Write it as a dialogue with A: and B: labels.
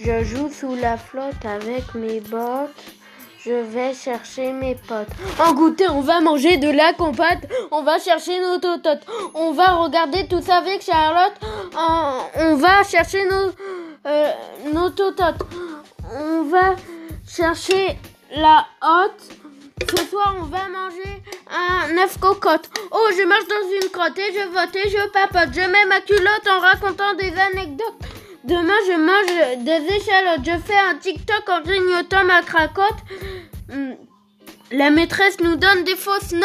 A: Je joue sous la flotte avec mes bottes. Je vais chercher mes potes. En goûter, on va manger de la compote. On va chercher nos tototes. On va regarder tout ça avec Charlotte. On va chercher nos, euh, nos tototes. On va chercher la hotte. Ce soir, on va manger un œuf cocotte. Oh, je marche dans une crotte et je vote et je papote. Je mets ma culotte en racontant des anecdotes. Demain, je mange des échalotes. Je fais un TikTok en grignotant ma cracotte. Hmm. La maîtresse nous donne des fausses notes.